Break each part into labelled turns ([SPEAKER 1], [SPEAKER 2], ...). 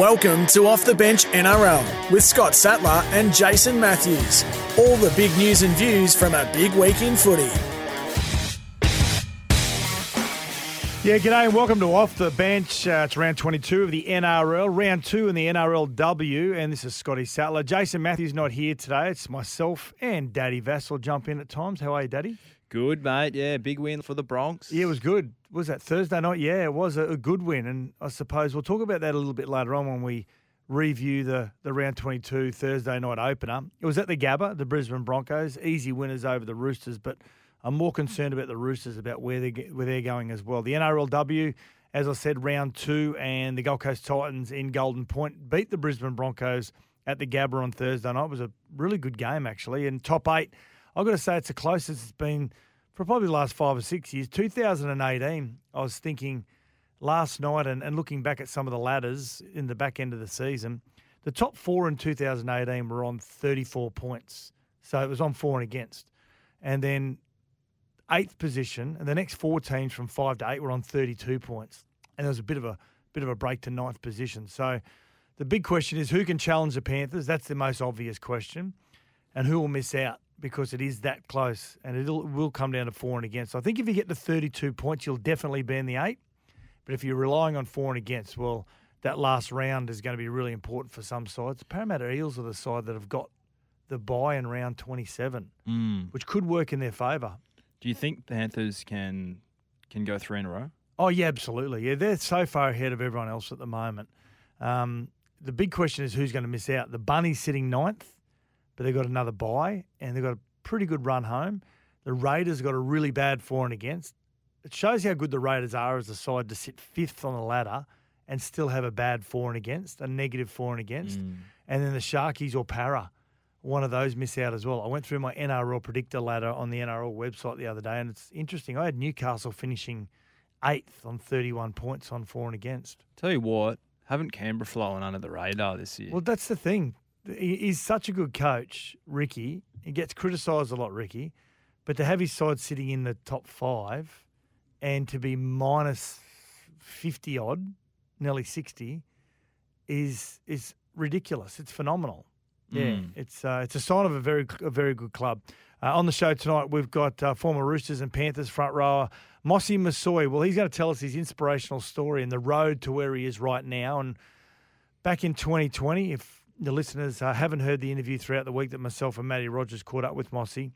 [SPEAKER 1] Welcome to Off the Bench NRL with Scott Sattler and Jason Matthews. All the big news and views from a big week in footy.
[SPEAKER 2] Yeah, g'day and welcome to Off the Bench. Uh, it's round 22 of the NRL, round two in the NRLW, and this is Scotty Sattler. Jason Matthews not here today. It's myself and Daddy Vassal jump in at times. How are you, Daddy?
[SPEAKER 3] Good, mate. Yeah, big win for the Bronx.
[SPEAKER 2] Yeah, it was good. Was that Thursday night? Yeah, it was a, a good win, and I suppose we'll talk about that a little bit later on when we review the, the round 22 Thursday night opener. It was at the Gabba, the Brisbane Broncos. Easy winners over the Roosters, but I'm more concerned about the Roosters about where they where they're going as well. The NRLW, as I said, round two, and the Gold Coast Titans in Golden Point beat the Brisbane Broncos at the Gabba on Thursday night. It was a really good game actually, and top eight. I've got to say it's the closest it's been for probably the last five or six years. 2018, I was thinking last night and, and looking back at some of the ladders in the back end of the season, the top four in 2018 were on 34 points. So it was on for and against. And then eighth position, and the next four teams from five to eight were on 32 points. And there was a bit of a bit of a break to ninth position. So the big question is who can challenge the Panthers? That's the most obvious question. And who will miss out because it is that close and it will come down to for and against. So I think if you get to 32 points, you'll definitely be in the eight. But if you're relying on for and against, well, that last round is going to be really important for some sides. Parramatta Eels are the side that have got the bye in round 27,
[SPEAKER 3] Mm.
[SPEAKER 2] which could work in their favour.
[SPEAKER 3] Do you think Panthers can can go three in a row?
[SPEAKER 2] Oh yeah, absolutely. Yeah, they're so far ahead of everyone else at the moment. Um, the big question is who's going to miss out. The Bunnies sitting ninth, but they've got another bye and they've got a pretty good run home. The Raiders got a really bad for and against. It shows how good the Raiders are as a side to sit fifth on the ladder and still have a bad for and against, a negative for and against.
[SPEAKER 3] Mm.
[SPEAKER 2] And then the Sharkies or Para, one of those miss out as well. I went through my NRL predictor ladder on the NRL website the other day, and it's interesting. I had Newcastle finishing eighth on 31 points on for and against.
[SPEAKER 3] Tell you what, haven't Canberra flown under the radar this year?
[SPEAKER 2] Well, that's the thing. He- He's such a good coach, Ricky. He gets criticised a lot, Ricky, but to have his side sitting in the top five and to be minus 50 odd, nearly 60, is is ridiculous. It's phenomenal. Yeah,
[SPEAKER 3] Mm.
[SPEAKER 2] it's uh, it's a sign of a very a very good club. Uh, on the show tonight, we've got uh, former Roosters and Panthers front rower Mossy Masoe. Well, he's going to tell us his inspirational story and the road to where he is right now. And back in 2020, if the listeners uh, haven't heard the interview throughout the week that myself and Matty Rogers caught up with Mossy,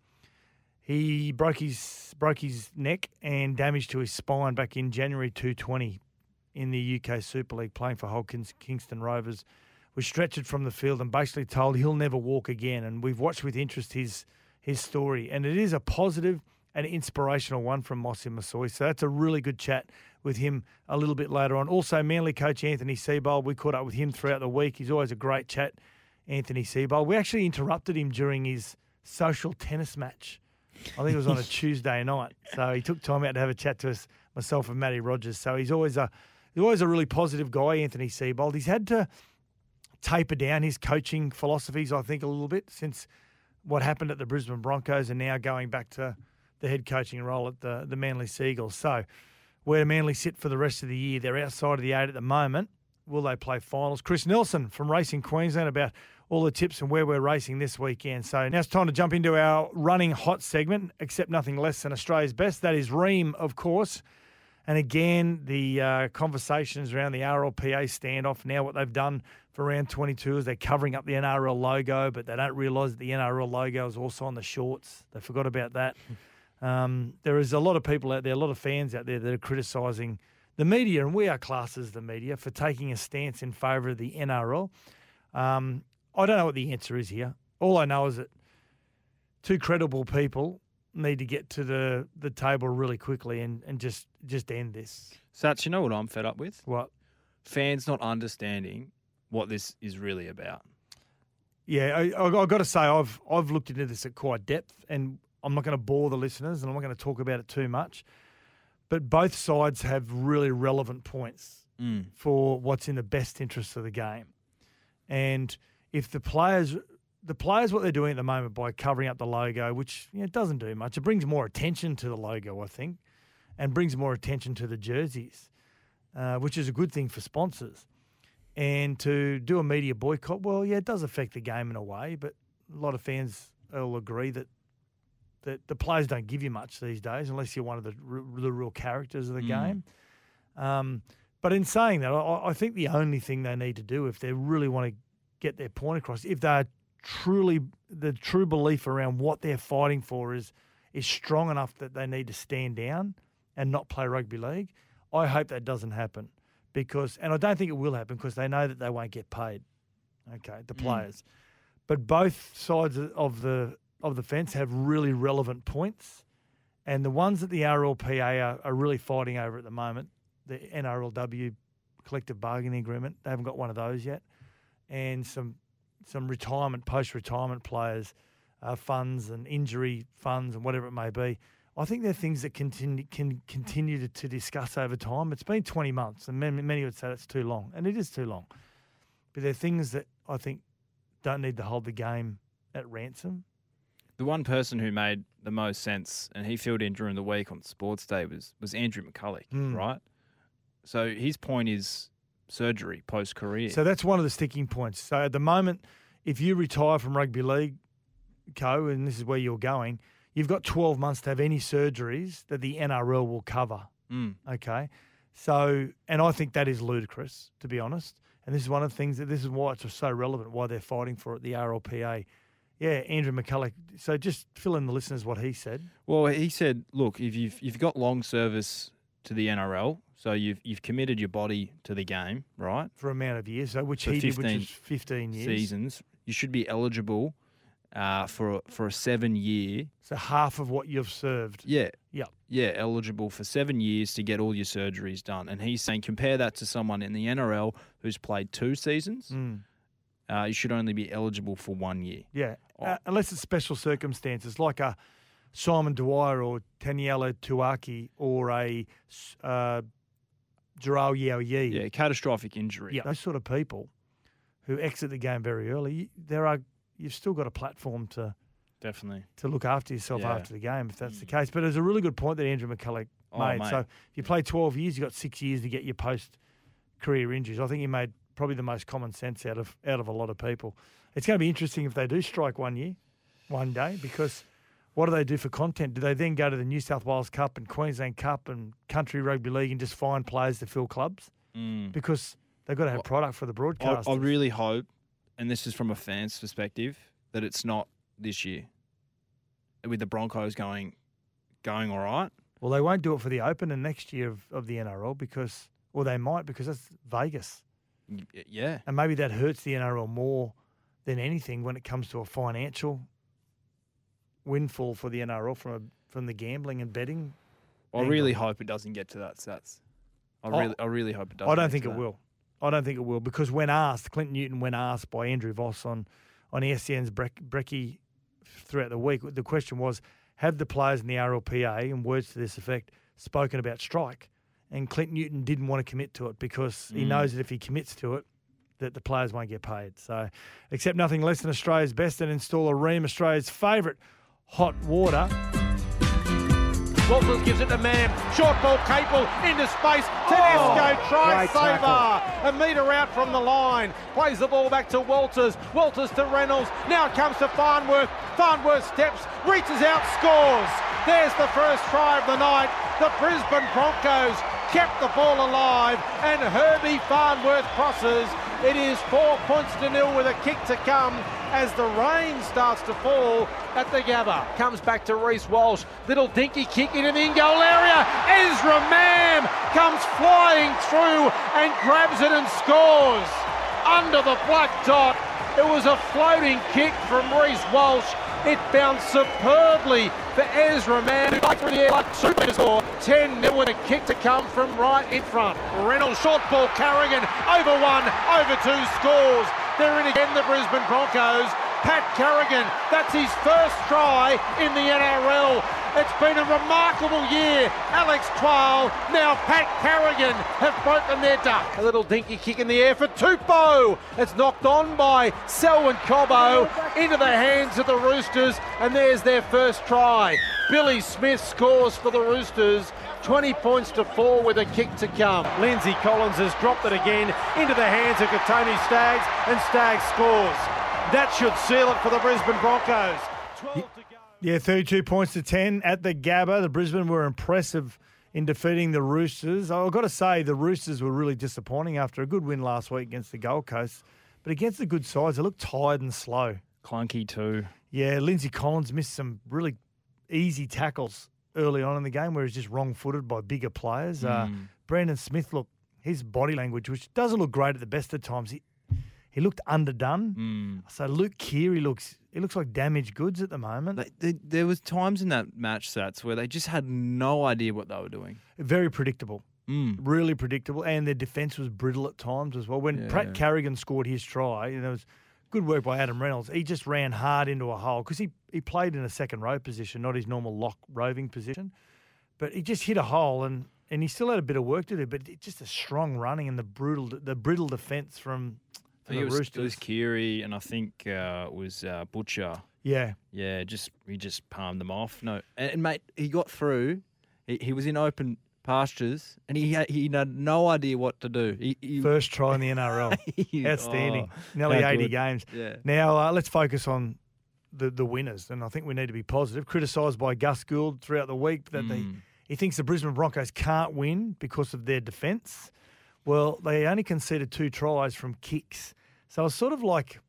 [SPEAKER 2] he broke his broke his neck and damage to his spine back in January 2020 in the UK Super League, playing for Hull Kingston Rovers. Was stretchered from the field and basically told he'll never walk again. And we've watched with interest his his story, and it is a positive and inspirational one from Mossy Masoe. So that's a really good chat with him a little bit later on. Also, Manly coach Anthony Seibold, we caught up with him throughout the week. He's always a great chat, Anthony Seibold. We actually interrupted him during his social tennis match. I think it was on a Tuesday night. So he took time out to have a chat to us, myself and Matty Rogers. So he's always a he's always a really positive guy, Anthony Seibold. He's had to taper down his coaching philosophies, I think, a little bit since what happened at the Brisbane Broncos and now going back to the head coaching role at the, the Manly Seagulls. So where do Manly sit for the rest of the year? They're outside of the eight at the moment. Will they play finals? Chris Nelson from Racing Queensland about all the tips and where we're racing this weekend. So now it's time to jump into our running hot segment, except nothing less than Australia's best. That is Rheem, of course. And again, the uh, conversations around the RLPA standoff now, what they've done for round 22 is they're covering up the NRL logo, but they don't realise that the NRL logo is also on the shorts. They forgot about that. Um, there is a lot of people out there, a lot of fans out there that are criticising the media, and we are classed as the media, for taking a stance in favour of the NRL. Um, I don't know what the answer is here. All I know is that two credible people need to get to the, the table really quickly and, and just just end this.
[SPEAKER 3] Sats, you know what I'm fed up with?
[SPEAKER 2] What?
[SPEAKER 3] Fans not understanding what this is really about.
[SPEAKER 2] Yeah, I, I, I've got to say I've I've looked into this at quite depth, and I'm not going to bore the listeners, and I'm not going to talk about it too much. But both sides have really relevant points
[SPEAKER 3] Mm.
[SPEAKER 2] for what's in the best interest of the game, and if the players. The players, what they're doing at the moment by covering up the logo, which you know, doesn't do much, it brings more attention to the logo, I think, and brings more attention to the jerseys, uh, which is a good thing for sponsors. And to do a media boycott, well, yeah, it does affect the game in a way, but a lot of fans will agree that that the players don't give you much these days unless you're one of the the real characters of the
[SPEAKER 3] Mm.
[SPEAKER 2] game. Um, but in saying that, I, I think the only thing they need to do if they really want to get their point across, if they're truly the true belief around what they're fighting for is is strong enough that they need to stand down and not play rugby league, I hope that doesn't happen because, and I don't think it will happen because they know that they won't get paid. Okay, the
[SPEAKER 3] Mm.
[SPEAKER 2] players, but both sides of the of the fence have really relevant points, and the ones that the RLPA are, are really fighting over at the moment, the NRLW collective bargaining agreement, they haven't got one of those yet, and some some retirement post retirement players uh, funds and injury funds and whatever it may be. I think they're things that continue can continue to, to discuss over time. It's been 20 months, and many, many would say that's too long, and it is too long. But they're things that I think don't need to hold the game at ransom.
[SPEAKER 3] The one person who made the most sense, and he filled in during the week on Sports Day, was was Andrew McCullough,
[SPEAKER 2] Mm.
[SPEAKER 3] right? So his point is surgery post career.
[SPEAKER 2] So that's one of the sticking points. So at the moment, if you retire from rugby league, co, and this is where you're going, you've got 12 months to have any surgeries that the NRL will cover.
[SPEAKER 3] Mm.
[SPEAKER 2] Okay. So, and I think that is ludicrous, to be honest. And this is one of the things that this is why it's so relevant, why they're fighting for it, the RLPA. Yeah, Andrew McCullough. So just fill in the listeners what he said.
[SPEAKER 3] Well, he said, look, if you've you've got long service to the NRL, so you've you've committed your body to the game, right?
[SPEAKER 2] for amount of years, so which
[SPEAKER 3] For
[SPEAKER 2] he did, which
[SPEAKER 3] 15
[SPEAKER 2] was 15 years.
[SPEAKER 3] Seasons, you should be eligible uh, for a, for a seven year.
[SPEAKER 2] So half of what you've served.
[SPEAKER 3] Yeah.
[SPEAKER 2] Yep.
[SPEAKER 3] Yeah, eligible for seven years to get all your surgeries done. And he's saying compare that to someone in the NRL who's played two seasons.
[SPEAKER 2] Mm.
[SPEAKER 3] Uh, you should only be eligible for one year.
[SPEAKER 2] Yeah,
[SPEAKER 3] Oh.
[SPEAKER 2] uh, unless it's special circumstances, like a Simon Dwyer or Taniela Tuiaki or a uh, Jharal Yow Yeh.
[SPEAKER 3] Yeah, catastrophic injury.
[SPEAKER 2] Yeah, those sort of people who exit the game very early, there are you've still got a platform to
[SPEAKER 3] Definitely.
[SPEAKER 2] to look after yourself
[SPEAKER 3] Yeah.
[SPEAKER 2] after the game if that's the case. But it's a really good point that Andrew McCullough
[SPEAKER 3] Oh,
[SPEAKER 2] made.
[SPEAKER 3] mate.
[SPEAKER 2] So if you play 12 years, you've got six years to get your post career injuries. I think he made probably the most common sense out of out of a lot of people. It's going to be interesting if they do strike one year, one day, because what do they do for content? Do they then go to the New South Wales Cup and Queensland Cup and Country Rugby League and just find players to fill clubs?
[SPEAKER 3] Mm.
[SPEAKER 2] Because they've got to have product for the
[SPEAKER 3] I,
[SPEAKER 2] broadcast.
[SPEAKER 3] I really hope, and this is from a fan's perspective, that it's not this year. With the Broncos going going all right.
[SPEAKER 2] Well, they won't do it for the Open and next year of, of the NRL because, or they might because that's Vegas.
[SPEAKER 3] Yeah.
[SPEAKER 2] And maybe that hurts the NRL more than anything when it comes to a financial windfall for the NRL from a, from the gambling and betting.
[SPEAKER 3] I
[SPEAKER 2] angle.
[SPEAKER 3] really hope it doesn't get to that stats. I
[SPEAKER 2] Oh,
[SPEAKER 3] really, I really hope it doesn't.
[SPEAKER 2] I don't think it
[SPEAKER 3] that.
[SPEAKER 2] will. I don't think it will because when asked, Clinton Newton, when asked by Andrew Voss on on SEN's Breck, Brecky throughout the week, the question was: Have the players in the RLPA, and words to this effect, spoken about strike? And Clinton Newton didn't want to commit to it because he
[SPEAKER 3] Mm.
[SPEAKER 2] knows that if he commits to it, that the players won't get paid. So, accept nothing less than Australia's best and install a Rheem, Australia's favourite hot water.
[SPEAKER 4] Walters gives it to Mam. Short ball, Capewell into space. Tedesco tries saver. A metre out from the line. Plays the ball back to Walters. Walters to Reynolds. Now it comes to Farnworth. Farnworth steps, reaches out, scores. There's the first try of the night. The Brisbane Broncos kept the ball alive, and Herbie Farnworth crosses. It is four points to nil with a kick to come as the rain starts to fall at the Gabba. Comes back to Reece Walsh. Little dinky kick into the in-goal area. Ezra Mam comes flying through and grabs it and scores. Under the black dot. It was a floating kick from Reece Walsh. It bounced superbly for Ezra Mam, who like through the air like super score. 10 0 with a kick to come from right in front. Reynolds short ball, Carrigan over one, over two scores. They're in again, the Brisbane Broncos. Pat Carrigan, that's his first try in the NRL. It's been a remarkable year. Alex Twal, now Pat Carrigan have broken their duck. A little dinky kick in the air for Tupou. It's knocked on by Selwyn Cobbo into the hands of the Roosters, and there's their first try. Billy Smith scores for the Roosters. 20 points to four with a kick to come. Lindsay Collins has dropped it again into the hands of Kotoni Staggs, and Staggs scores. That should seal it for the Brisbane Broncos. 12 to go.
[SPEAKER 2] Yeah, 32 points to 10 at the Gabba. The Brisbane were impressive in defeating the Roosters. I've got to say, the Roosters were really disappointing after a good win last week against the Gold Coast. But against the good sides, they looked tired and slow.
[SPEAKER 3] Clunky too.
[SPEAKER 2] Yeah, Lindsay Collins missed some really easy tackles early on in the game where he's just wrong footed by bigger players. Uh, Brandon Smith, look, his body language, which doesn't look great at the best of times, he, he looked underdone. So Luke Keary looks he looks like damaged goods at the moment.
[SPEAKER 3] They, they, there was times in that match stats where they just had no idea what they were doing.
[SPEAKER 2] Very predictable.
[SPEAKER 3] Mm.
[SPEAKER 2] Really predictable. And their defence was brittle at times as well. When
[SPEAKER 3] Yeah.
[SPEAKER 2] Pat Carrigan scored his try, and there was good work by Adam Reynolds, he just ran hard into a hole because he, he played in a second row position, not his normal lock roving position. But he just hit a hole and, and he still had a bit of work to do, but it- just a strong running and the brutal the brittle defence from,
[SPEAKER 3] I think it was,
[SPEAKER 2] Roosters.
[SPEAKER 3] it was Keary and I think uh, it was uh, Butcher.
[SPEAKER 2] yeah.
[SPEAKER 3] Yeah, just he just palmed them off. No, and, and mate, he got through. He, he was in open pastures, and he had, he had no idea what to do. He, he,
[SPEAKER 2] First try in the NRL. Outstanding.
[SPEAKER 3] oh,
[SPEAKER 2] Nearly 80
[SPEAKER 3] good.
[SPEAKER 2] games.
[SPEAKER 3] Yeah.
[SPEAKER 2] Now uh, let's focus on the the winners, and I think we need to be positive. Criticised by Gus Gould throughout the week that they,
[SPEAKER 3] Mm.
[SPEAKER 2] he thinks the Brisbane Broncos can't win because of their defence. Well, they only conceded two tries from kicks, so it's sort of like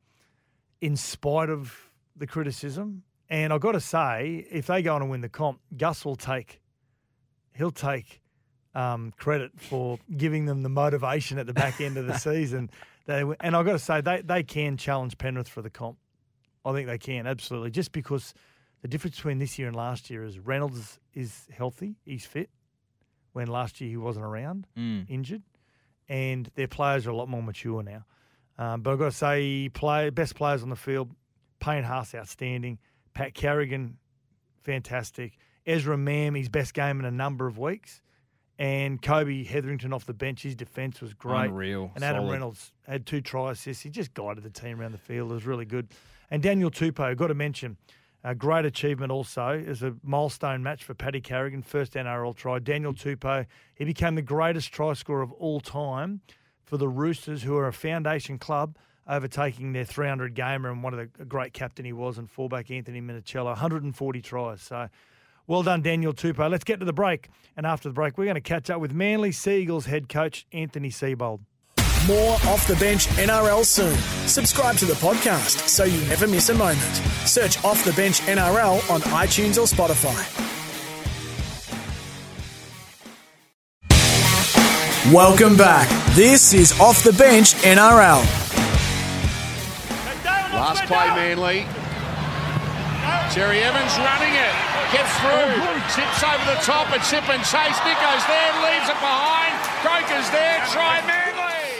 [SPEAKER 2] in spite of the criticism. And I've got to say, if they go on and win the comp, Gus will take he'll take um, credit for giving them the motivation at the back end of the season. They, and I've got to say, they, they can challenge Penrith for the comp. I think they can, absolutely. Just because the difference between this year and last year is Reynolds is healthy, he's fit, when last year he wasn't around,
[SPEAKER 3] Mm.
[SPEAKER 2] injured, and their players are a lot more mature now. Um, but I've got to say, play best players on the field, Payne Haas, outstanding. Pat Carrigan, fantastic. Ezra Mam, his best game in a number of weeks. And Kobe Hetherington off the bench, his defence was great.
[SPEAKER 3] Unreal,
[SPEAKER 2] And Adam
[SPEAKER 3] solid.
[SPEAKER 2] Reynolds had two try assists. He just guided the team around the field. It was really good. And Daniel Tupou, got to mention, a great achievement also is a milestone match for Paddy Carrigan, first NRL try. Daniel Tupou, he became the greatest try scorer of all time for the Roosters, who are a foundation club, overtaking their 300 gamer and one of the great captain he was, and fullback Anthony Minichiello, 140 tries. So well done, Daniel Tupou. Let's get to the break. And after the break, we're going to catch up with Manly Seagulls head coach Anthony Seibold.
[SPEAKER 1] More off the bench NRL soon. Subscribe to the podcast so you never miss a moment. Search Off the Bench NRL on iTunes or Spotify. Welcome back. This is Off the Bench NRL.
[SPEAKER 5] Last play, Manly. Cherry Evans running it. Gets through. Chips over the top A chip and chase. Nico's there. Leaves it behind. Croker's there. Try Manly.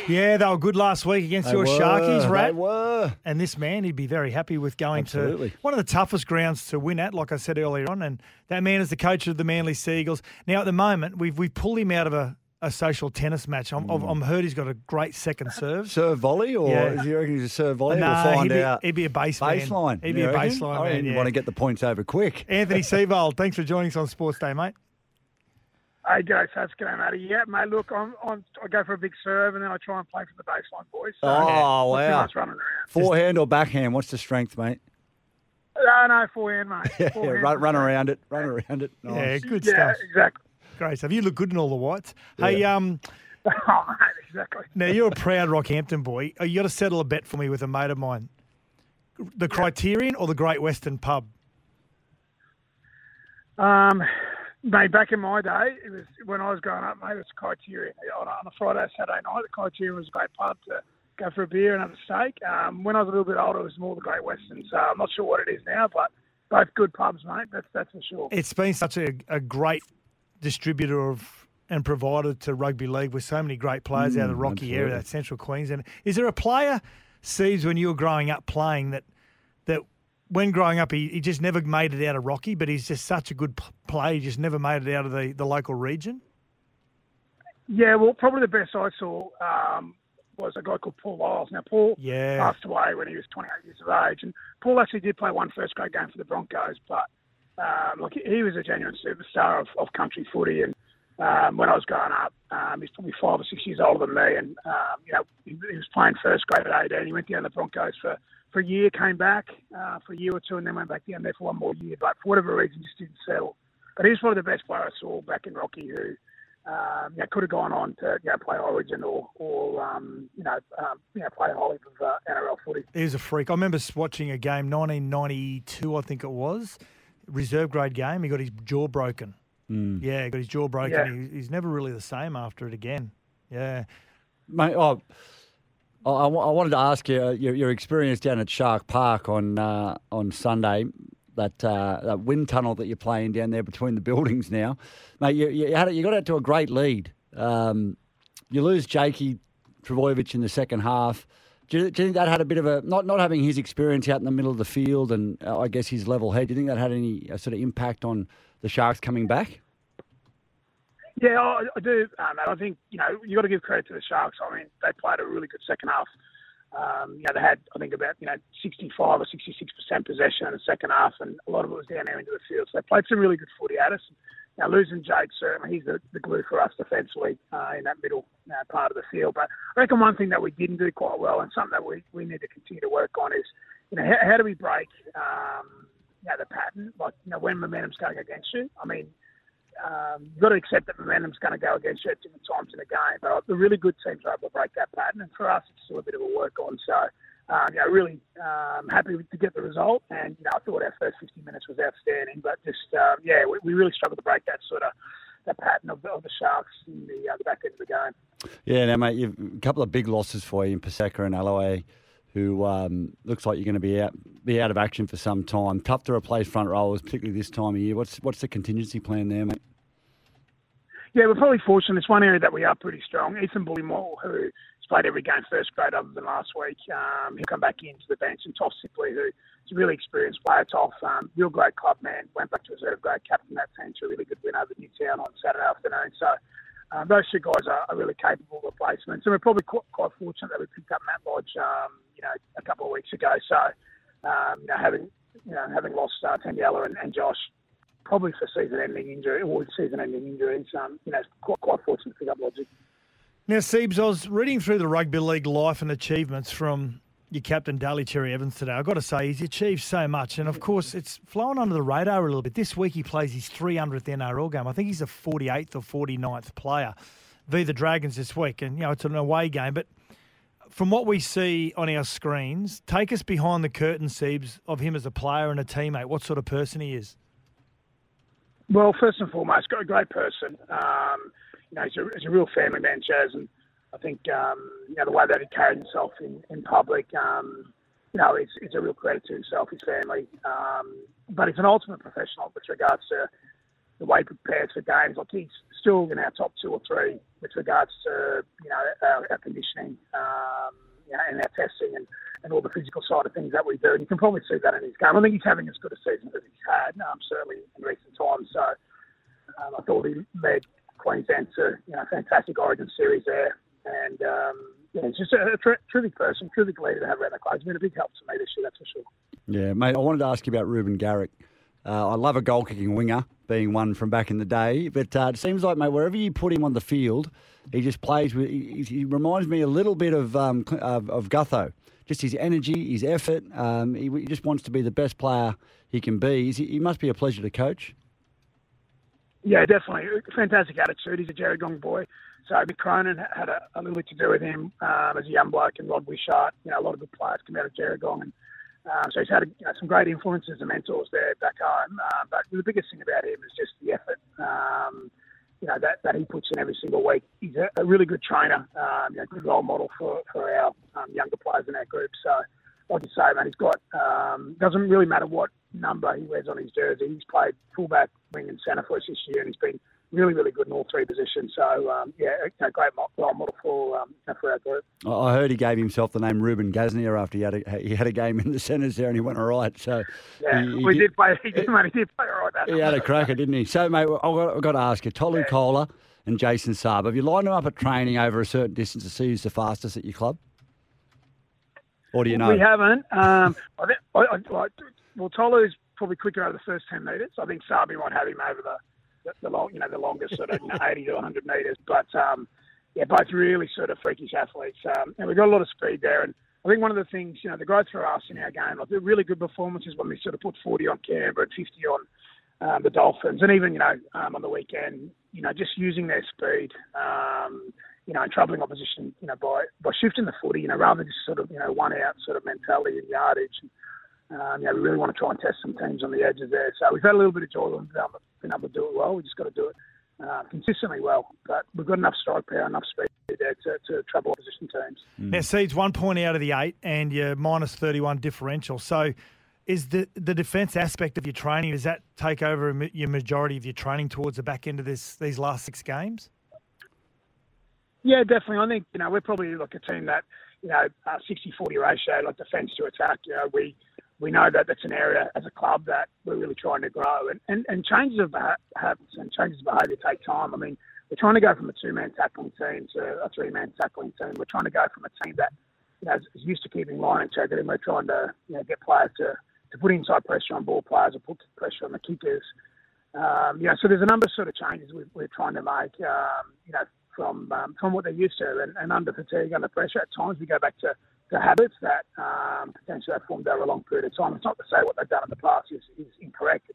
[SPEAKER 2] Yeah, they were good last week against
[SPEAKER 6] They
[SPEAKER 2] your
[SPEAKER 6] were,
[SPEAKER 2] Sharkies,
[SPEAKER 6] They were.
[SPEAKER 2] And this man, he'd be very happy with going
[SPEAKER 6] Absolutely.
[SPEAKER 2] to one of the toughest grounds to win at, like I said earlier on. And that man is the coach of the Manly Seagulls. Now, at the moment, we've we've pulled him out of a, a social tennis match. I'm, I've I'm hmm. heard he's got a great second serve.
[SPEAKER 6] Serve volley, or
[SPEAKER 2] Yeah.
[SPEAKER 6] is he reckon he's a serve volley?
[SPEAKER 2] Nah,
[SPEAKER 6] we'll find
[SPEAKER 2] he'd be,
[SPEAKER 6] out.
[SPEAKER 2] He'd be a base man.
[SPEAKER 6] baseline.
[SPEAKER 2] He'd be a baseline
[SPEAKER 6] I
[SPEAKER 2] man. Yeah.
[SPEAKER 6] want to get the points over quick.
[SPEAKER 2] Anthony Seibold, thanks for joining us on Sports Day, mate.
[SPEAKER 7] Hey, Joe, so it's going, Matty. Yeah, mate, look, I'm, I'm, I go for a big serve and then I try and play for the baseline boys. So,
[SPEAKER 6] Oh,
[SPEAKER 7] not too
[SPEAKER 6] wow.
[SPEAKER 7] much running around.
[SPEAKER 6] Forehand or backhand? What's the strength, mate?
[SPEAKER 7] No, no, forehand, mate.
[SPEAKER 6] Yeah,
[SPEAKER 7] Forehand
[SPEAKER 6] run,
[SPEAKER 7] for
[SPEAKER 6] run around it. Run around it.
[SPEAKER 2] Yeah,
[SPEAKER 6] Nice.
[SPEAKER 2] good
[SPEAKER 7] Yeah,
[SPEAKER 2] stuff.
[SPEAKER 7] exactly.
[SPEAKER 2] Great stuff. You look good in all the whites. Hey, um,
[SPEAKER 7] oh, mate, exactly.
[SPEAKER 2] now you're a proud Rockhampton boy. Uh, You got to settle a bet for me with a mate of mine. The Criterion or the Great Western Pub?
[SPEAKER 7] Um, mate, back in my day, it was when I was growing up, mate, it was Criterion. On a, on a Friday, Saturday night, the Criterion was a great pub to go for a beer and have a steak. Um, when I was a little bit older, it was more the Great Western. So I'm not sure what it is now, but both good pubs, mate. That's that's for sure.
[SPEAKER 2] It's been such a, a great distributor of and provider to rugby league with so many great players out of the
[SPEAKER 6] Mm,
[SPEAKER 2] Rocky area,
[SPEAKER 6] absolutely.
[SPEAKER 2] that Central Queensland. Is there a player, Seeds, when you were growing up playing that that when growing up he, he just never made it out of Rocky, but he's just such a good p- player, he just never made it out of the, the local region?
[SPEAKER 7] Yeah, well, probably the best I saw um, was a guy called Paul Lyles. Now, Paul
[SPEAKER 2] Yeah.
[SPEAKER 7] passed away when he was 28 years of age, and Paul actually did play one first grade game for the Broncos, but um, look, he was a genuine superstar of, of country footy, and um, when I was growing up, um, he's probably five or six years older than me, and um, you know he, he was playing first grade at 18. He went down to the Broncos for, for a year, came back uh, for a year or two, and then went back down there for one more year. But for whatever reason, just didn't settle. But he's one of the best players I saw back in Rocky, who um, you know, could have gone on to you know, play Origin or, or um, you know, um, you know, play a whole heap of uh, NRL footy.
[SPEAKER 2] He was a freak. I remember watching a game, 1992, I think it was, reserve grade game. He got his jaw broken. Yeah, he got his jaw broken.
[SPEAKER 7] Yeah.
[SPEAKER 2] He, he's never really the same after it again. Yeah.
[SPEAKER 6] Mate, oh, I, I wanted to ask you uh, your, your experience down at Shark Park on uh, on Sunday. That uh, that wind tunnel that you're playing down there between the buildings now, mate. You, you had you got out to a great lead. Um, you lose Jakey Trbojevic in the second half. Do you, do you think that had a bit of a not not having his experience out in the middle of the field and uh, I guess his level head? Do you think that had any uh, sort of impact on the Sharks coming back?
[SPEAKER 7] Yeah, I, I do. Um, and I think you know you got to give credit to the Sharks. I mean, they played a really good second half. Um, you know, they had I think about you know 65 or 66 percent possession in the second half, and a lot of it was down there into the field. So they played some really good footy at us. Now losing Jake certainly he's the, the glue for us defensively uh, in that middle uh, part of the field. But I reckon one thing that we didn't do quite well, and something that we, we need to continue to work on, is you know how, how do we break um, you know, the pattern? Like you know when momentum's going against you. I mean, um, you've got to accept that momentum's going to go against you at different times in the game. But the really good teams are able to break that pattern, and for us, it's still a bit of a work on. So, um, you know, really um, happy to get the result. And you know, I thought our first 50 minutes was outstanding, but just um, yeah, we, we really struggled to break that sort of that pattern of, the- of the Sharks in the, uh, the back end of the game.
[SPEAKER 6] Yeah, now, mate, you've a couple of big losses for you in Paseka and Aloiai, who um, looks like you're going to be out be out of action for some time. Tough to replace front rowers, particularly this time of year. What's what's the contingency plan there, mate?
[SPEAKER 7] Yeah, we're probably fortunate. It's one area that we are pretty strong. Ethan Bullemor, who's played every game first grade other than last week, um, he'll come back into the bench. And Toff Sipley, who's a really experienced player, Toff, um, real great club man, went back to reserve grade, captain that team to a really good win over Newtown on Saturday afternoon. So um, those two guys are, are really capable replacements. And we're probably quite, quite fortunate that we picked up Matt Lodge, um, you know, a couple of weeks ago. So, um, you know, having you know, having lost uh, and, and Josh, probably for season-ending injury or season-ending injuries, um, you know, quite, quite fortunate pick up Logic.
[SPEAKER 2] Now, Siebes, I was reading through the rugby league life and achievements from your captain, Daly Cherry Evans, today. I've got to say, he's achieved so much. And of course, it's flown under the radar a little bit. This week, he plays his 300th NRL game. I think he's the 48th or 49th player v the Dragons this week. And, you know, it's an away game. But from what we see on our screens, take us behind the curtain, Siebes, of him as a player and a teammate, what sort of person he is.
[SPEAKER 7] Well, first and foremost, got a great person. Um, you know, he's a, he's a real family man, Chaz, and I think um, you know the way that he carried himself in, in public. Um, you know, it's, it's a real credit to himself, his family. Um, but he's an ultimate professional with regards to the way he prepares for games. Like he's still in our top two or three with regards to you know our, our conditioning, um, you know, and our testing and, and all the physical side of things that we do. And you can probably see that in his game. I think he's having as good a season as he's had, um, certainly in recent times. So um, I thought he led Queensland to you know fantastic Origin series there, and um, yeah, he's just a, a tr- terrific person, terrific leader to have around the club. He's been a big help to me this year, that's for sure.
[SPEAKER 6] Yeah, mate. I wanted to ask you about Reuben Garrick. Uh, I love a goal kicking winger, being one from back in the day. But uh, it seems like, mate, wherever you put him on the field, he just plays with. He, he reminds me a little bit of um, of, of Gutho. Just his energy, his effort. Um, he, he just wants to be the best player he can be. He's, he must be a pleasure to coach.
[SPEAKER 7] Yeah, definitely. Fantastic attitude. He's a Gerringong boy. So Mick Cronin had a, a little bit to do with him um, as a young bloke, and Rod Wishart. You know, a lot of good players come out of Gerringong, and um, so he's had you know, some great influences and mentors there back home. Uh, but the biggest thing about him is just the effort. Um, you know that, that he puts in every single week. He's a, a really good trainer, um, you know, good role model for, for our um, younger players in our group. So, like you say, man, he's got um, doesn't really matter what number he wears on his jersey. He's played fullback, wing, and centre for us this year, and he's been really, really good in all three positions. So, um, yeah, a great role model for um, for our group.
[SPEAKER 6] I heard he gave himself the name Reuben Gasnier after he had a, he had a game in the centres there and he went all right. So
[SPEAKER 7] yeah,
[SPEAKER 6] he,
[SPEAKER 7] he we did, play. He did, mate, he did play all right.
[SPEAKER 6] He had a cracker, didn't he? So, mate, I've got, I've got to ask you, Tolu yeah. Koula and Jason Saab, have you lined them up at training over a certain distance to see who's the fastest at your club? Or do you know?
[SPEAKER 7] We haven't. Um, I think, I, I, well, Tolu's probably quicker over the first 10 metres. I think Sabi might have him over the the, long, you know, the longest sort of you know, 80 to 100 metres. But um, yeah, both really sort of freakish athletes, um, and we've got a lot of speed there. And I think one of the things, you know, the growth for us in our game, like the really good performances when we sort of put 40 on Canberra and 50 on um, the Dolphins, and even you know um, on the weekend, you know, just using their speed. Um, you know, and troubling opposition, you know, by by shifting the footy, you know, rather than just sort of, you know, one out sort of mentality and yardage. Um, you know, we really want to try and test some teams on the edges there. So we've had a little bit of joy with them been able to do it well. We just got to do it uh, consistently well. But we've got enough strike power, enough speed there to, to trouble opposition teams.
[SPEAKER 2] Mm. Now, Seeds one point out of the eight, and you're minus 31 differential. So, is the the defence aspect of your training does that take over your majority of your training towards the back end of this these last six games?
[SPEAKER 7] Yeah, definitely. I think you know we're probably like a team that you know 60-40 ratio, like defence to attack. You know we we know that that's an area as a club that we're really trying to grow. And, and, and changes of habits and changes of behaviour take time. I mean, we're trying to go from a two-man tackling team to a three-man tackling team. We're trying to go from a team that you know, is used to keeping line integrity, we're trying to you know, get players to, to put inside pressure on ball players or put pressure on the kickers. Um, you know, so there's a number of sort of changes we, we're trying to make. Um, you know, from um, from what they're used to, and, and under fatigue, under pressure, at times we go back to the habits that um, potentially have formed over a long period of time. It's not to say what they've done in the past is, is incorrect.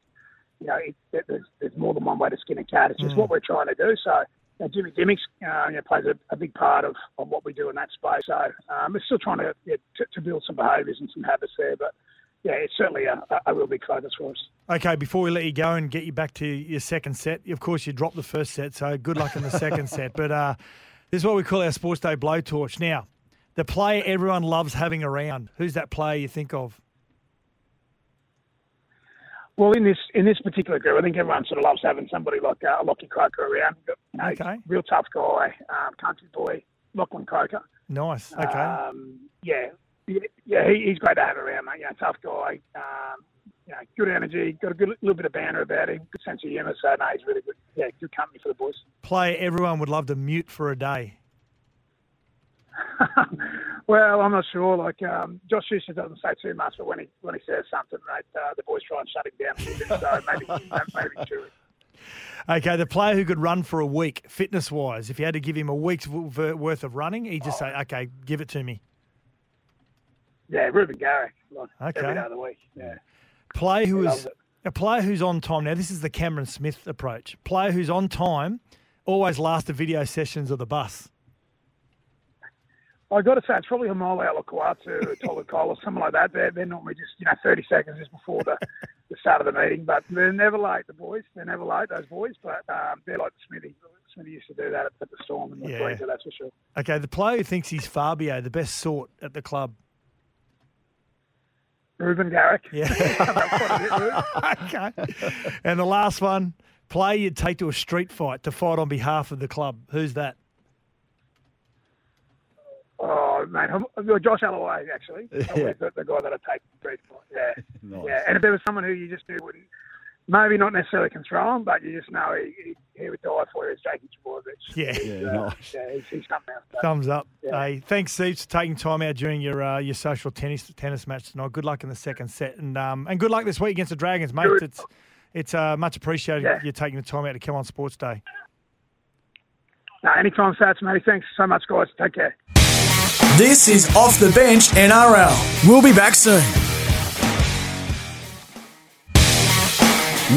[SPEAKER 7] You know, it, it, there's, there's more than one way to skin a cat. It's just mm. what we're trying to do. So you know, Jimmy Dymock's uh, you know, plays a, a, big part of, of what we do in that space. So um, we're still trying to, yeah, to, to build some behaviours and some habits there, but yeah, it's certainly a, a real big focus for us.
[SPEAKER 2] Okay, before we let you go and get you back to your second set, of course you dropped the first set, so good luck in the second set. But uh, this is what we call our Sports Day blowtorch. Now, the player everyone loves having around. Who's that player you think of?
[SPEAKER 7] Well, in this in this particular group, I think everyone sort of loves having somebody like uh, Lockie Croker around. You know, okay. Real tough guy, um, country boy, Lachlan Croker.
[SPEAKER 2] Nice. Okay. Um,
[SPEAKER 7] yeah, yeah, he, he's great to have around, mate. Yeah, tough guy. Um, you know, good energy, got a good little bit of banter about him, good sense of humour. So no, he's really good. Yeah, good company for the boys.
[SPEAKER 2] Player everyone would love to mute for a day.
[SPEAKER 7] well, I'm not sure. Like um, Josh Schuster doesn't say too much, but when he when he says something, mate, uh, the boys try and shut him down. so maybe maybe true.
[SPEAKER 2] Okay, the player who could run for a week, fitness wise, if you had to give him a week's worth of running, he'd just oh. say, "Okay, give it to me."
[SPEAKER 7] Yeah, Reuben Garrick, like okay. every day of the week. Yeah.
[SPEAKER 2] Player who is a player who's on time. Now, this is the Cameron Smith approach. Player who's on time always lasts the video sessions of the bus.
[SPEAKER 7] I got to say, it's probably Haumole Olakau'atu, Tolu or something like that. They're, they're normally just, you know, 30 seconds just before the, the start of the meeting. But they're never late, the boys. They're never late, those boys. But um, they're like Smithy. Smithy used to do that at, at the Storm and the yeah. that's for sure.
[SPEAKER 2] Okay, the player who thinks he's Fabio, the best sort at the club.
[SPEAKER 7] Reuben Garrick.
[SPEAKER 2] Yeah. okay. And the last one, player you'd take to a street fight to fight on behalf of the club. Who's that?
[SPEAKER 7] Oh, mate, Josh Aloiai, actually. Yeah. The, the, guy that I take street fight. Yeah. Nice. Yeah. And if there was someone who you just knew wouldn't, maybe not necessarily control him, but you just know he, he, he would die for you, is Jakey Trbojevic.
[SPEAKER 2] Yeah.
[SPEAKER 7] Yeah, uh, nice. yeah he's, he's something else.
[SPEAKER 2] Thumbs up. Yeah. Hey, thanks, Steve, for taking time out during your uh, your social tennis tennis match tonight. Good luck in the second set, and um, and good luck this week against the Dragons, mate. Good. It's it's uh, much appreciated yeah. you taking the time out to come on Sports Day.
[SPEAKER 7] No, anytime, Sats, mate. Thanks so much, guys. Take care.
[SPEAKER 1] This is Off the Bench NRL. We'll be back soon.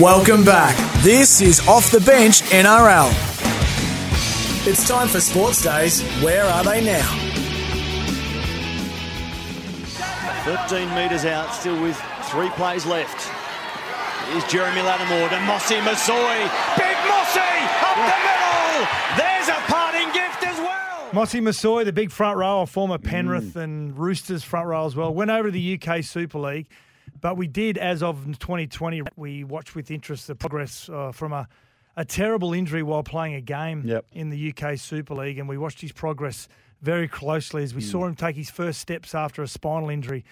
[SPEAKER 1] Welcome back. This is Off the Bench NRL. It's time for Sports Days. Where are they now?
[SPEAKER 8] 15 metres out, still with three plays left. Here's Jeremy Latimore to Mossy Masoe. Big Mossy up the middle. There's a well.
[SPEAKER 2] Mossy Masoe, the big front row, former Penrith mm. and Roosters front row as well, went over to the UK Super League But we did, as of 2020, we watched with interest the progress uh, from a, a terrible injury while playing a game
[SPEAKER 6] Yep.
[SPEAKER 2] in the UK Super League, and we watched his progress very closely as we saw him take his first steps after a spinal injury.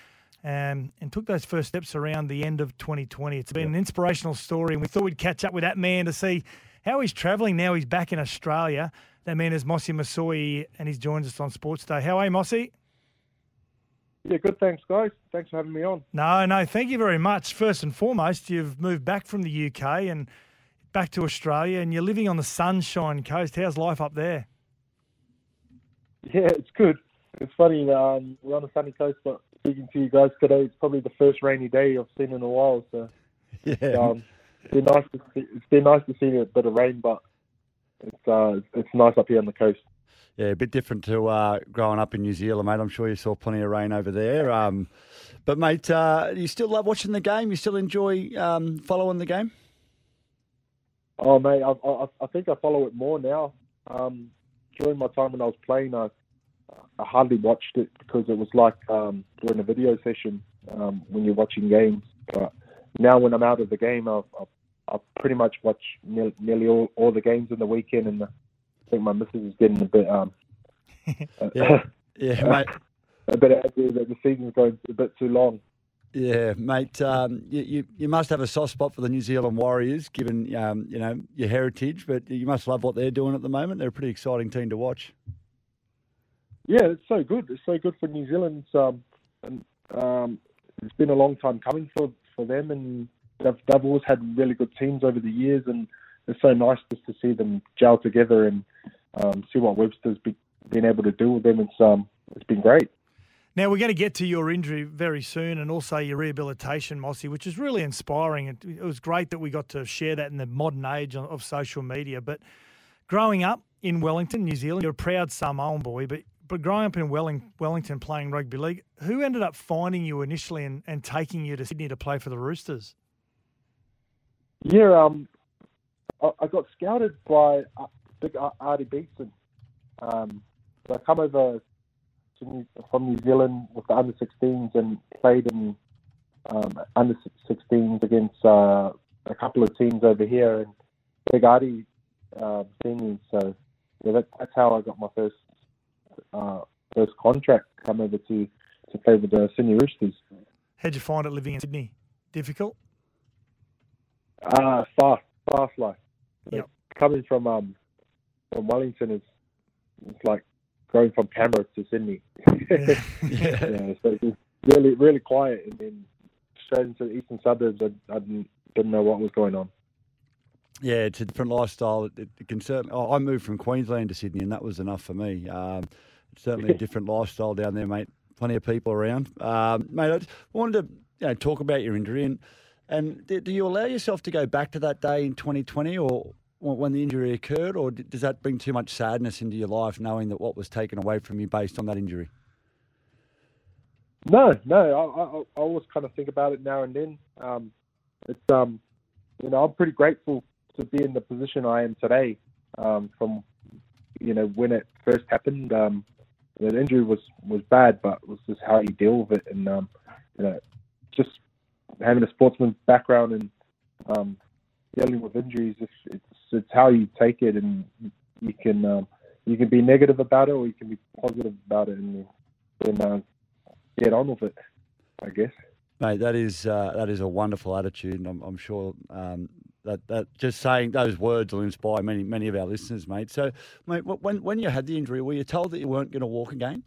[SPEAKER 2] Um, and took those first steps around the end of 2020. It's been an inspirational story, and we thought we'd catch up with that man to see how he's travelling now. He's back in Australia. That man is Mossy Masoe, and he's joined us on Sports Day. How are you, Mossy?
[SPEAKER 9] Yeah, good. Thanks, guys. Thanks for having me on.
[SPEAKER 2] No, no, thank you very much. First and foremost, you've moved back from the UK and back to Australia, and you're living on the Sunshine Coast. How's life up there?
[SPEAKER 9] Yeah, it's good. It's funny. Um, we're on the sunny coast, but speaking to you guys today, it's probably the first rainy day I've seen in a while. So
[SPEAKER 6] Yeah.
[SPEAKER 9] um, it's been nice to see. It's been nice to see a bit of rain, but it's uh, it's nice up here on the coast.
[SPEAKER 6] Yeah, a bit different to uh, growing up in New Zealand, mate. I'm sure you saw plenty of rain over there. Um, but, mate, uh, you still love watching the game? You still enjoy um, following the game?
[SPEAKER 9] Oh, mate, I, I, I think I follow it more now. Um, during my time when I was playing, I, I hardly watched it because it was like um, during a video session um, when you're watching games. But now when I'm out of the game, I, I, I pretty much watch nearly, nearly all, all the games in the weekend, and I think my missus is getting a bit um,
[SPEAKER 6] Yeah, yeah, mate.
[SPEAKER 9] a bit angry that the season's going a bit too long.
[SPEAKER 6] Yeah, mate. Um, you, you you must have a soft spot for the New Zealand Warriors, given um, you know your heritage. But you must love what they're doing at the moment. They're a pretty exciting team to watch.
[SPEAKER 9] Yeah, it's so good. It's so good for New Zealand. Um, and, um, it's been a long time coming for, for them, and they've, they've always had really good teams over the years, and it's so nice just to see them gel together and um, see what Webster's be, been able to do with them. It's um, it's been great.
[SPEAKER 2] Now, we're going to get to your injury very soon and also your rehabilitation, Mossy, which is really inspiring. It, it was great that we got to share that in the modern age of, social media. But growing up in Wellington, New Zealand, you're a proud Samoan boy, but but growing up in Welling, Wellington playing rugby league, who ended up finding you initially and, and taking you to Sydney to play for the Roosters?
[SPEAKER 9] Yeah, um, I, I got scouted by uh, big Ar- Artie Beetson. Um, so I come over New, from New Zealand with the under 16s and played in um, under 16s against uh, a couple of teams over here, and Big Artie uh, me. So yeah, that, that's how I got my first uh, first contract. Come over to to play with the Sydney Roosters.
[SPEAKER 2] How'd you find it living in Sydney? Difficult?
[SPEAKER 9] Uh, fast, fast life.
[SPEAKER 2] Yep.
[SPEAKER 9] Coming from um from Wellington is it's like going from Canberra to Sydney.
[SPEAKER 2] Yeah.
[SPEAKER 9] yeah, so it's really really quiet and then straight into the eastern suburbs. I, I didn't, didn't know what was going on.
[SPEAKER 6] Yeah, it's a different lifestyle. It, it can certainly. Oh, I moved from Queensland to Sydney, and that was enough for me. Um, certainly a different lifestyle down there, mate. Plenty of people around, um, mate. I wanted to you know talk about your injury and and do, you allow yourself to go back to that day in 2020 or when the injury occurred, or does that bring too much sadness into your life, knowing that what was taken away from you based on that injury?
[SPEAKER 9] No, no, I, I, I always kind of think about it now and then. Um, it's um, you know, I'm pretty grateful to be in the position I am today. Um, from you know when it first happened, um, the injury was was bad, but it was just how you deal with it, and um, you know, just having a sportsman's background and um, dealing with injuries, it's, it's it's how you take it, and you can um, you can be negative about it, or you can be positive about it, and then uh, get on with it. I guess.
[SPEAKER 6] Mate, that is uh, that is a wonderful attitude, and I'm, I'm sure um, that that just saying those words will inspire many many of our listeners, mate. So, mate, when when you had the injury, were you told that you weren't going to walk again?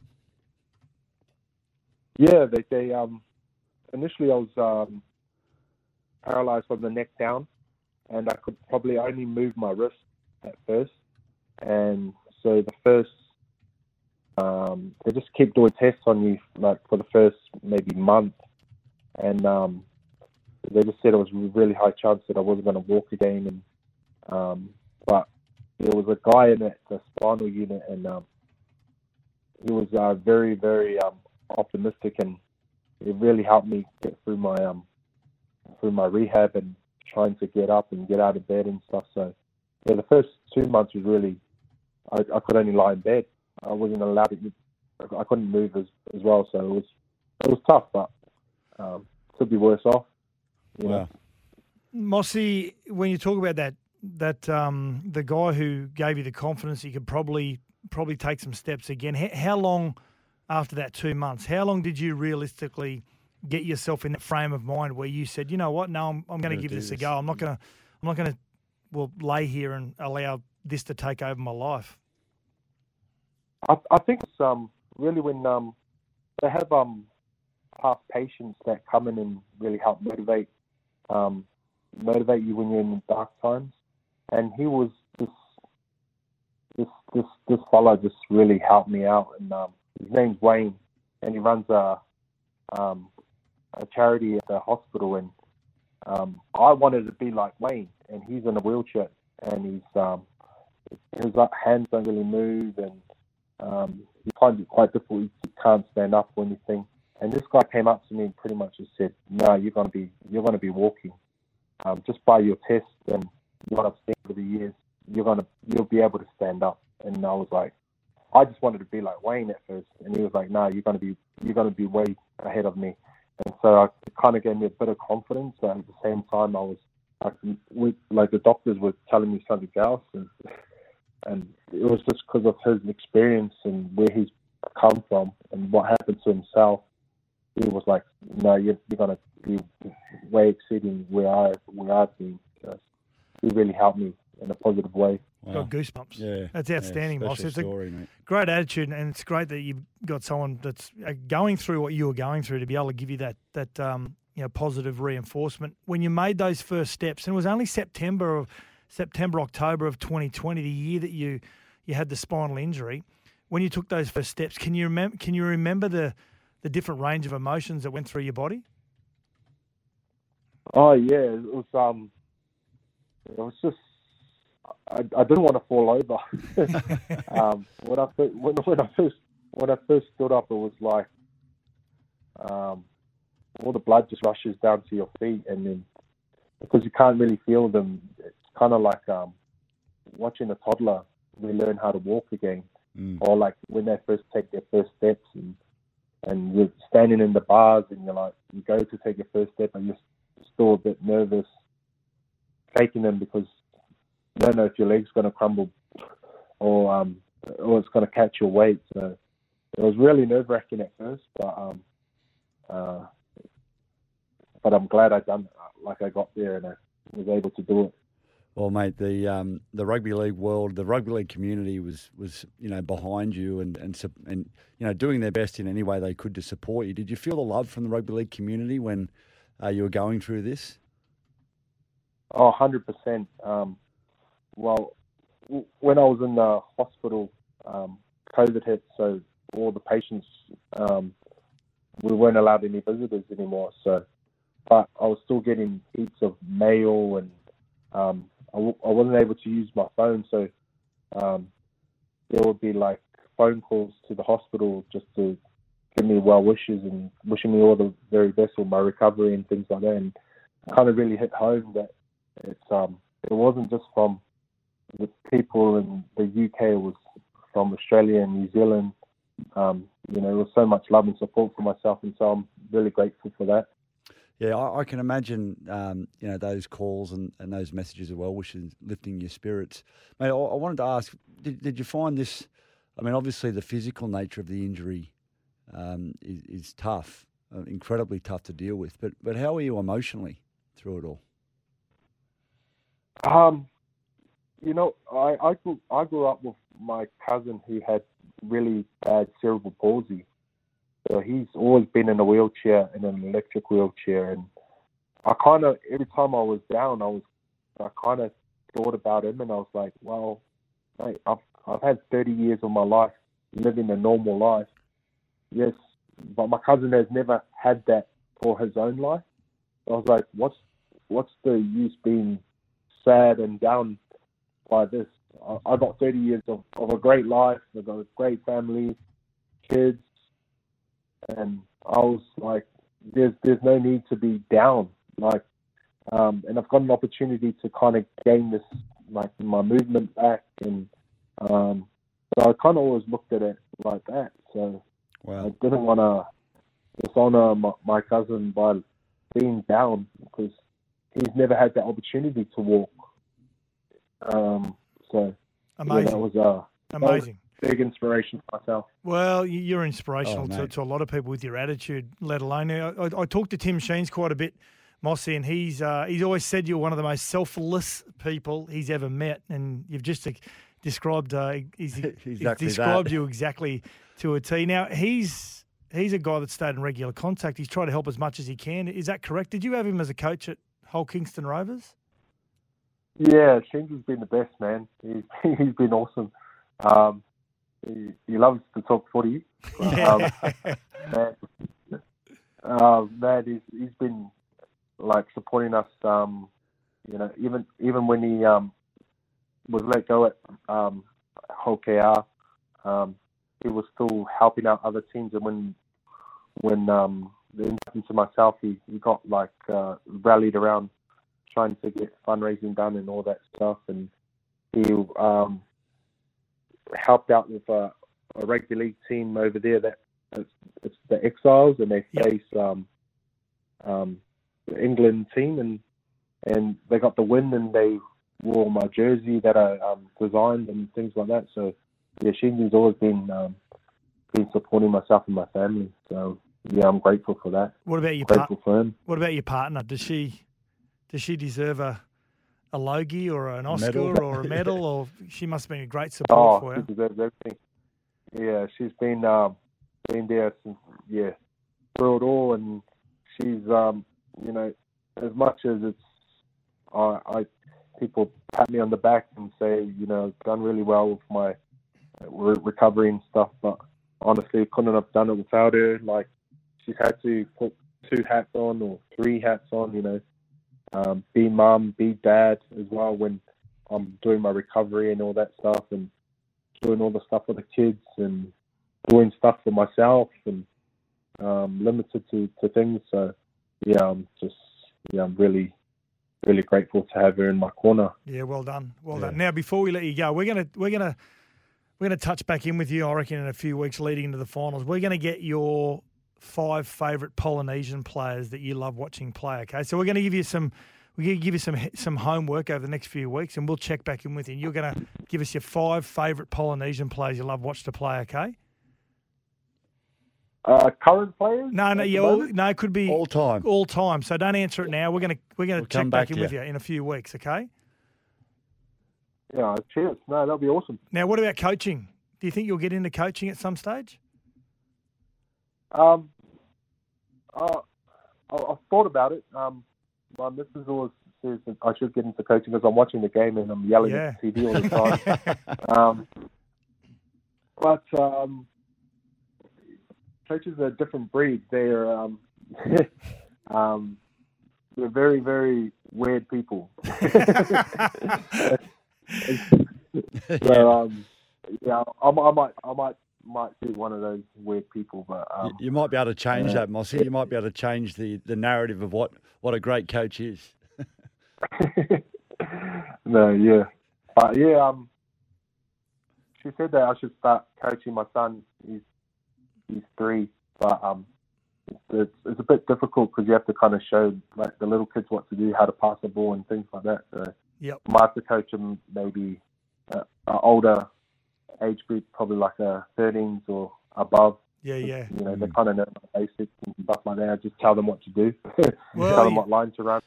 [SPEAKER 9] Yeah, they they um initially I was um paralyzed from the neck down, and I could probably only move my wrist at first, and so the first um they just keep doing tests on you like for the first maybe month, and um they just said it was a really high chance that I wasn't going to walk again, and um but there was a guy in the, the spinal unit, and um he was uh, very very um optimistic and it really helped me get through my um through my rehab and trying to get up and get out of bed and stuff. So yeah, the first two months was really I, I could only lie in bed. I wasn't allowed to. I couldn't move as as well, so it was it was tough. But um, could be worse off. Yeah.
[SPEAKER 6] Wow.
[SPEAKER 2] Mossy, when you talk about that, that um, the guy who gave you the confidence, you could probably probably take some steps again. How, how long after that two months? How long did you realistically get yourself in that frame of mind where you said, you know what, no, I'm, I'm going to give
[SPEAKER 6] do
[SPEAKER 2] this a go. I'm not going to, I'm not going to, well, lay here and allow this to take over my life.
[SPEAKER 9] I, I think it's um really when um they have um past patients that come in and really help motivate um motivate you when you're in dark times. And he was this this this this fellow just really helped me out and um his name's Wayne and he runs a um a charity at the hospital and um I wanted to be like Wayne and he's in a wheelchair and he's um his hands don't really move and um, he finds it quite difficult. He can't stand up or anything. And this guy came up to me and pretty much just said, "No, you're gonna be you're gonna be walking. Um, just by your test and what I've seen over the years, you're gonna you'll be able to stand up." And I was like, I just wanted to be like Wayne at first, and he was like, "No, you're gonna be you're gonna be way ahead of me." And so I, it kind of gave me a bit of confidence. But at the same time, I was like, we, like the doctors were telling me something else, and and it was just because of his experience and where he's come from and what happened to himself. He was like, "No, you're, you're gonna be way exceeding where I where I've been." So he really helped me in a positive way.
[SPEAKER 2] Got goosebumps.
[SPEAKER 6] Yeah,
[SPEAKER 2] That's
[SPEAKER 6] yeah,
[SPEAKER 2] outstanding, Moss.
[SPEAKER 6] special
[SPEAKER 2] It's a
[SPEAKER 6] mate.
[SPEAKER 2] great attitude, and it's great that you've got someone that's uh, going through what you were going through to be able to give you that that um, you know positive reinforcement. When you made those first steps, and it was only September of September October of 2020, the year that you you had the spinal injury. When you took those first steps, can you remember? Can you remember the the different range of emotions that went through your body?
[SPEAKER 9] Oh yeah, it was um, it was just I, I didn't want to fall over. um, when I when, when I first when I first stood up, it was like um, all the blood just rushes down to your feet, and then because you can't really feel them, it's kind of like um, watching a toddler relearn how to walk again,
[SPEAKER 6] Mm.
[SPEAKER 9] or like when they first take their first steps and and you're standing in the bars and you're like you go to take your first step and you're still a bit nervous taking them because don't know if your leg's going to crumble or um or it's going to catch your weight. So it was really nerve wracking at first, but um uh but I'm glad I done it. Like I got there and I was able to do it.
[SPEAKER 6] Well, mate, the um, the rugby league world, the rugby league community was was you know behind you and and and you know doing their best in any way they could to support you. Did you feel the love from the rugby league community when uh, you were going through this?
[SPEAKER 9] Oh, 100%. Um, well, when I was in the hospital, um, COVID hit, so all the patients, um, we weren't allowed any visitors anymore. So, but I was still getting heaps of mail, and um, I, w- I wasn't able to use my phone. So, um, there would be like phone calls to the hospital just to give me well wishes and wishing me all the very best for my recovery and things like that. And kind of really hit home that it's um it wasn't just from the people in the UK, was from Australia and New Zealand. Um, you know, there was so much love and support for myself, and so I'm really grateful for that.
[SPEAKER 6] Yeah, I, I can imagine um, you know those calls and, and those messages of well wishes lifting your spirits. Mate, I, I wanted to ask, did, did you find this? I mean, obviously the physical nature of the injury um, is, is tough, uh, incredibly tough to deal with. But but how are you emotionally through it all?
[SPEAKER 9] Um, you know, I I grew I grew up with my cousin who had really bad cerebral palsy. So he's always been in a wheelchair in an electric wheelchair, and I kind of every time I was down, I was I kind of thought about him, and I was like, well, mate, I've I've had 30 years of my life living a normal life. Yes, but my cousin has never had that for his own life. I was like, what's what's the use being sad and down by this? I, I got 30 years of, of a great life. I got a great family, kids, and I was like, there's there's no need to be down. Like, um, and I've got an opportunity to kind of gain this like my movement back, and um, so I kind of always looked at it like that. So I didn't want to dishonor my, my cousin by being down because he's never had that opportunity to walk. Um, so yeah,
[SPEAKER 2] Amazing.
[SPEAKER 9] that was uh, that was
[SPEAKER 2] Amazing.
[SPEAKER 9] big inspiration for myself.
[SPEAKER 2] Well, you're inspirational
[SPEAKER 6] Oh,
[SPEAKER 2] to, to a lot of people with your attitude, let alone. I, I, I talked to Tim Sheens quite a bit, Mossy, and he's uh, he's always said you're one of the most selfless people he's ever met, and you've just uh, described uh, he's, he's described
[SPEAKER 6] that.
[SPEAKER 2] you exactly to a T. Now he's he's a guy that stayed in regular contact. He's tried to help as much as he can. Is that correct? Did you have him as a coach at Hull Kingston Rovers?
[SPEAKER 9] Yeah, Sheensy's been the best man. He's he's been awesome. Um, he, he loves to talk footy. Um, man, uh, man, he's he's been like supporting us. Um, you know, even even when he um was let go at um um, he was still helping out other teams. And when when um it happened to myself, he he got like uh, rallied around trying to get fundraising done and all that stuff, and he um helped out with a, a rugby league team over there that it's, it's the Exiles, and they
[SPEAKER 2] Yep.
[SPEAKER 9] face um, um, the England team, and and they got the win, and they wore my jersey that I um, designed and things like that. So yeah, Sheensy's always been um, been supporting myself and my family. So yeah, I'm grateful for that.
[SPEAKER 2] What about your part,
[SPEAKER 9] Grateful for him.
[SPEAKER 2] What about your partner? Does she does she deserve a a Logie or an Oscar
[SPEAKER 6] medal?
[SPEAKER 2] or a medal, or she must have been a great support
[SPEAKER 9] Oh,
[SPEAKER 2] for
[SPEAKER 9] she deserves everything. Yeah, she's been um, been there since yeah through it all, and she's um, you know as much as it's I, I people pat me on the back and say you know done really well with my uh, re- recovery and stuff, but honestly couldn't have done it without her. Like she's had to put two hats on or three hats on, you know, um, be mum, be dad as well when I'm doing my recovery and all that stuff, and doing all the stuff for the kids and doing stuff for myself and um, limited to, to things. So yeah, I'm just yeah, I'm really really grateful to have her in my corner.
[SPEAKER 2] Yeah, well done, well
[SPEAKER 6] Yeah.
[SPEAKER 2] done. Now, before we let you go, we're gonna we're gonna we're gonna touch back in with you. I reckon in a few weeks leading into the finals, we're gonna get your five favourite Polynesian players that you love watching play. Okay, so we're gonna give you some. We're going to give you some some homework over the next few weeks, and we'll check back in with you. And you're going to give us your five favourite Polynesian players you love watch to play. Okay?
[SPEAKER 9] Uh, current players?
[SPEAKER 2] No, no, yeah, all, no, it could be
[SPEAKER 6] All time.
[SPEAKER 2] all time. So don't answer it now. We're gonna we're gonna
[SPEAKER 6] We'll
[SPEAKER 2] check back,
[SPEAKER 6] back
[SPEAKER 2] in
[SPEAKER 6] to
[SPEAKER 2] with
[SPEAKER 6] you.
[SPEAKER 2] you in a few weeks. Okay.
[SPEAKER 9] Yeah, cheers. No, that'll be awesome.
[SPEAKER 2] Now, what about coaching? Do you think you'll get into coaching at some stage?
[SPEAKER 9] Um, uh, I, I've thought about it. Um, my missus always says that I should get into coaching because I'm watching the game and I'm yelling
[SPEAKER 2] Yeah.
[SPEAKER 9] at the TV all the time. um, but um, coaches are a different breed. They're um, um, they're very, very weird people. so um, yeah, I, I might, I might, might be one of those weird people. But
[SPEAKER 6] You-
[SPEAKER 9] um,
[SPEAKER 6] you might be able to change
[SPEAKER 9] yeah.
[SPEAKER 6] that, Mossy. You might be able to change the, the narrative of what, what a great coach is.
[SPEAKER 9] no, yeah, but yeah. Um, she said that I should start coaching my son. He's he's three, but um, it's it's, it's a bit difficult because you have to kind of show like the little kids what to do, how to pass the ball, and things like that. So
[SPEAKER 2] Yep.
[SPEAKER 9] I might have to coach him maybe uh, an older age group, probably like a 13s or above.
[SPEAKER 2] Yeah, yeah.
[SPEAKER 9] You know, they kind of know the basics and stuff like that. I just tell them what to do,
[SPEAKER 2] Well,
[SPEAKER 9] tell them
[SPEAKER 2] you-
[SPEAKER 9] what line to run.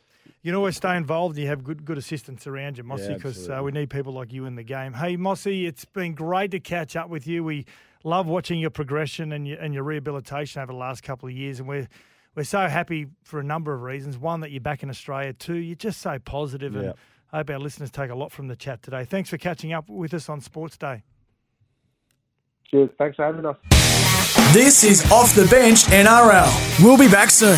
[SPEAKER 2] You can always stay involved and you have good good assistants around you, Mossy,
[SPEAKER 6] Yeah,
[SPEAKER 2] because uh, we need people like you in the game. Hey, Mossy, it's been great to catch up with you. We love watching your progression and your, and your rehabilitation over the last couple of years, and we're we're so happy for a number of reasons. One, that you're back in Australia. Two, you're just so positive, and
[SPEAKER 6] Yeah.
[SPEAKER 2] I hope our listeners take a lot from the chat today. Thanks for catching up with us on Sports Day.
[SPEAKER 9] Cheers. Thanks for having us.
[SPEAKER 1] This is Off the Bench NRL. We'll be back soon.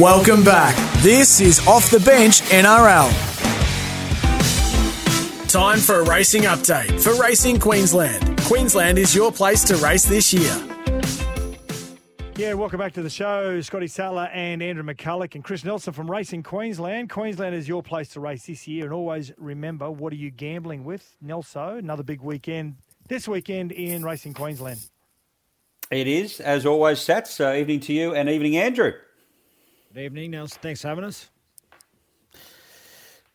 [SPEAKER 1] Welcome back. This is Off the Bench NRL. Time for a racing update for Racing Queensland. Queensland is your place to race this year.
[SPEAKER 2] Yeah, welcome back to the show. Scotty Sattler and Andrew McCullough and Chris Nelson from Racing Queensland. Queensland is your place to race this year. And always remember, what are you gambling with? Nelson, another big weekend this weekend in Racing Queensland.
[SPEAKER 10] It is, as always, Sats. Uh, evening to you and evening, Andrew.
[SPEAKER 11] Good evening, Nelson. Thanks for having us.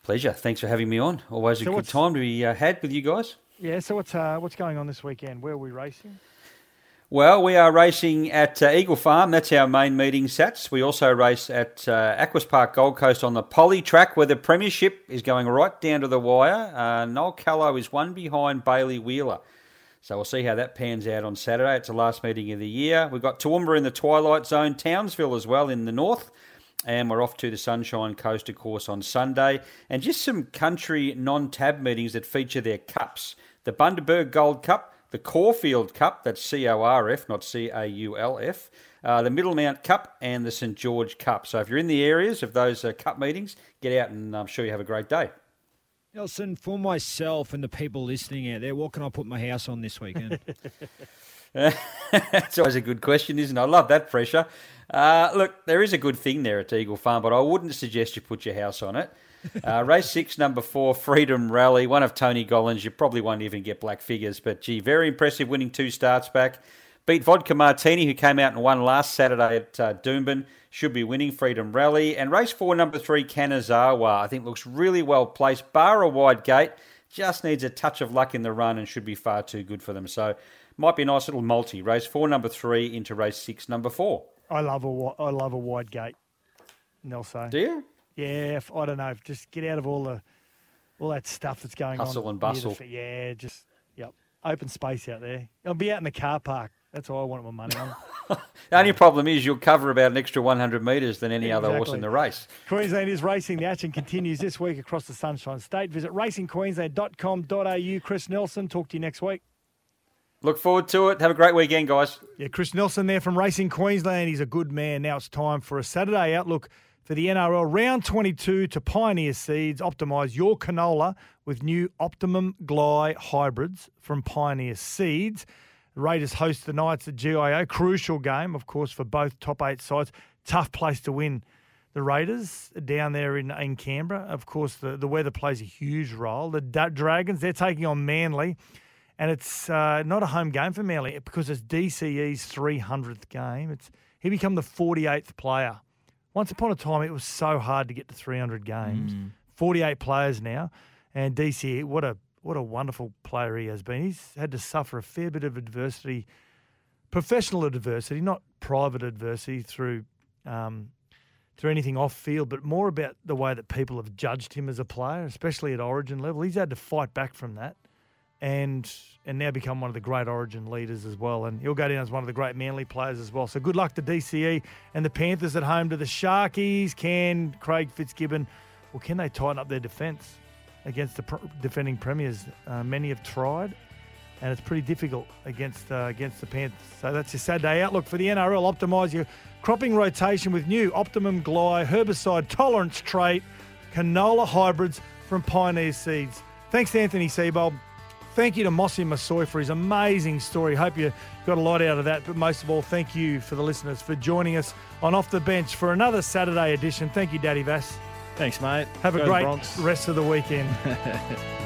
[SPEAKER 10] Pleasure. Thanks for having me on. Always a
[SPEAKER 2] So
[SPEAKER 10] good time to be uh, had with you guys.
[SPEAKER 2] Yeah. So what's uh, what's going on this weekend? Where are we racing?
[SPEAKER 10] Well, we are racing at uh, Eagle Farm. That's our main meeting, Sats. We also race at uh, Aquis Park Gold Coast on the Poly track, where the premiership is going right down to the wire. Uh, Noel Callow is one behind Bailey Wheeler. So we'll see how that pans out on Saturday. It's the last meeting of the year. We've got Toowoomba in the Twilight Zone, Townsville as well in the north. And we're off to the Sunshine Coast, of course, on Sunday. And just some country non tab meetings that feature their cups the Bundaberg Gold Cup, the Corfield Cup, that's C O R F, not C A U L F, uh, the Middlemount Cup, and the St George Cup. So if you're in the areas of those uh, cup meetings, get out and I'm sure you have a great day.
[SPEAKER 11] Nelson, for myself and the people listening out there, what can I put my house on this weekend?
[SPEAKER 10] That's always a good question, isn't it? I love that pressure. Uh, look, there is a good thing there at Eagle Farm, but I wouldn't suggest you put your house on it. Uh, race six, number four, Freedom Rally, one of Tony Gollan's. You probably won't even get black figures, but gee, very impressive winning two starts back. Beat Vodka Martini, who came out and won last Saturday at uh, Doomben. Should be winning Freedom Rally. And race four, number three, Kanazawa, I think looks really well placed. Bar a wide gate, just needs a touch of luck in the run and should be far too good for them. So might be a nice little multi. Race four, number three, into race six, number four.
[SPEAKER 2] I love a I love a wide gate. Nelson.
[SPEAKER 10] Do you?
[SPEAKER 2] Yeah. I don't know. Just get out of all the all that stuff that's going
[SPEAKER 10] Hustle
[SPEAKER 2] on.
[SPEAKER 10] Hustle and
[SPEAKER 2] near the
[SPEAKER 10] bustle.
[SPEAKER 2] yeah. Just yep. Open space out there. I'll be out in the car park. That's all I want my money on.
[SPEAKER 10] The only problem is you'll cover about an extra 100 metres than any other horse in the race.
[SPEAKER 2] Queensland is racing. The action continues this week across the Sunshine State. Visit racingqueensland.com.au. Chris Nelson, talk to you next week.
[SPEAKER 10] Look forward to it. Have a great weekend, guys.
[SPEAKER 2] Yeah, Chris Nelson there from Racing Queensland. He's a good man. Now it's time for a Saturday outlook for the NRL round 22 to Pioneer Seeds. Optimise your canola with new Optimum Gly hybrids from Pioneer Seeds. The Raiders host the Knights at GIO. Crucial game, of course, for both top eight sides. Tough place to win. The Raiders down there in, in Canberra. Of course, the, the weather plays a huge role. The Dragons, they're taking on Manly. And it's uh, not a home game for Manly because it's DCE's 300th game. It's He become the 48th player. Once upon a time, it was so hard to get to 300 games. 48 players now. And DC, what a what a wonderful player he has been. He's had to suffer a fair bit of adversity, professional adversity, not private adversity through um, through anything off field, but more about the way that people have judged him as a player, especially at Origin level. He's had to fight back from that, and and now become one of the great Origin leaders as well. And he'll go down as one of the great Manly players as well. So good luck to DCE and the Panthers at home to the Sharkies. Can Craig Fitzgibbon, or can they tighten up their defence against the pr- defending premiers? Uh, many have tried and it's pretty difficult against uh, against the Panthers. So that's your Saturday outlook for the NRL. Optimise your cropping rotation with new Optimum Gly herbicide tolerance trait canola hybrids from Pioneer Seeds. Thanks to Anthony Seibold. Thank you to Mossy Masoe for his amazing story. Hope you got a lot out of that. But most of all, thank you for the listeners for joining us on Off the Bench for another Saturday edition. Thank you, Daddy Vass.
[SPEAKER 3] Thanks, mate.
[SPEAKER 2] Have a
[SPEAKER 3] Go the
[SPEAKER 2] great rest of the weekend.